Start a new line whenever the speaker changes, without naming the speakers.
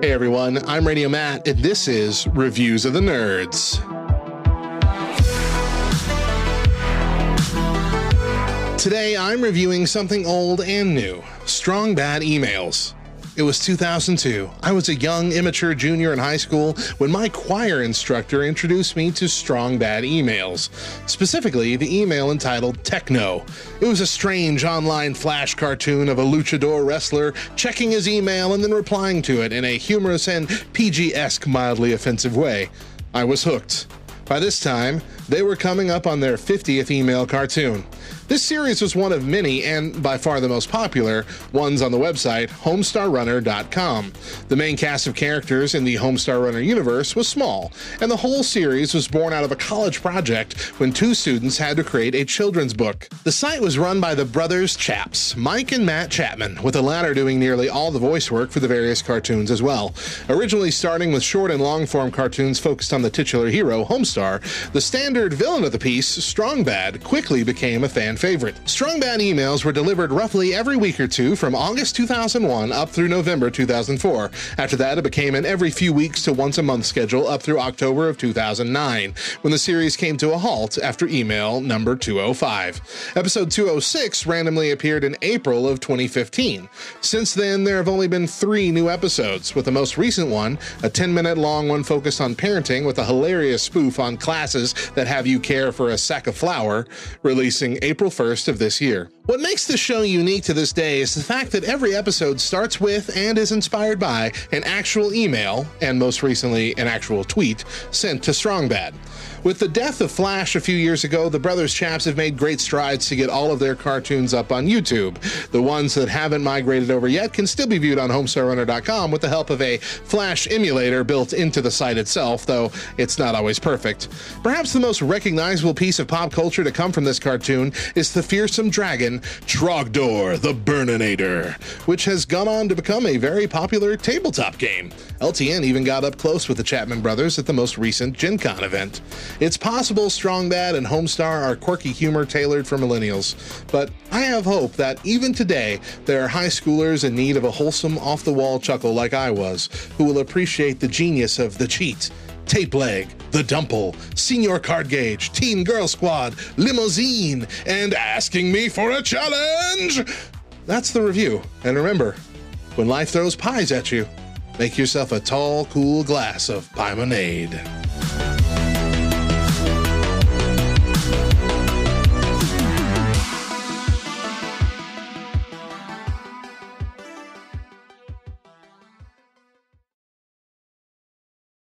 Hey everyone, I'm Radio Matt, and this is Reviews of the Nerds. Today I'm reviewing something old and new Strong Bad Emails. It was 2002. I was a young, immature junior in high school when my choir instructor introduced me to Strong Bad Emails, specifically the email entitled Techno. It was a strange online flash cartoon of a luchador wrestler checking his email and then replying to it in a humorous and PG esque, mildly offensive way. I was hooked. By this time, they were coming up on their 50th email cartoon. This series was one of many, and by far the most popular, ones on the website HomestarRunner.com. The main cast of characters in the Homestar Runner universe was small, and the whole series was born out of a college project when two students had to create a children's book. The site was run by the brothers Chaps, Mike and Matt Chapman, with the latter doing nearly all the voice work for the various cartoons as well. Originally starting with short and long form cartoons focused on the titular hero, Homestar, the standard villain of the piece, Strong Bad, quickly became a fan favorite. Strong Bad emails were delivered roughly every week or two from August 2001 up through November 2004. After that, it became an every few weeks to once a month schedule up through October of 2009, when the series came to a halt after email number 205. Episode 206 randomly appeared in April of 2015. Since then, there have only been three new episodes, with the most recent one, a 10 minute long one focused on parenting with a hilarious spoof on classes that have you care for a sack of flour, releasing April April 1st of this year. What makes this show unique to this day is the fact that every episode starts with and is inspired by an actual email, and most recently, an actual tweet, sent to Strong Bad. With the death of Flash a few years ago, the Brothers Chaps have made great strides to get all of their cartoons up on YouTube. The ones that haven't migrated over yet can still be viewed on HomestarRunner.com with the help of a Flash emulator built into the site itself, though it's not always perfect. Perhaps the most recognizable piece of pop culture to come from this cartoon is the fearsome dragon, Trogdor the Burninator, which has gone on to become a very popular tabletop game. LTN even got up close with the Chapman brothers at the most recent Gen Con event. It's possible Strong Bad and Homestar are quirky humor tailored for millennials, but I have hope that even today there are high schoolers in need of a wholesome, off the wall chuckle like I was, who will appreciate the genius of the cheat. Tape Leg, The Dumple, Senor Cardgage, Teen Girl Squad, Limozeen, and asking me for a challenge! That's the review. And remember, when life throws pies at you, make yourself a tall, cool glass of Piemonade.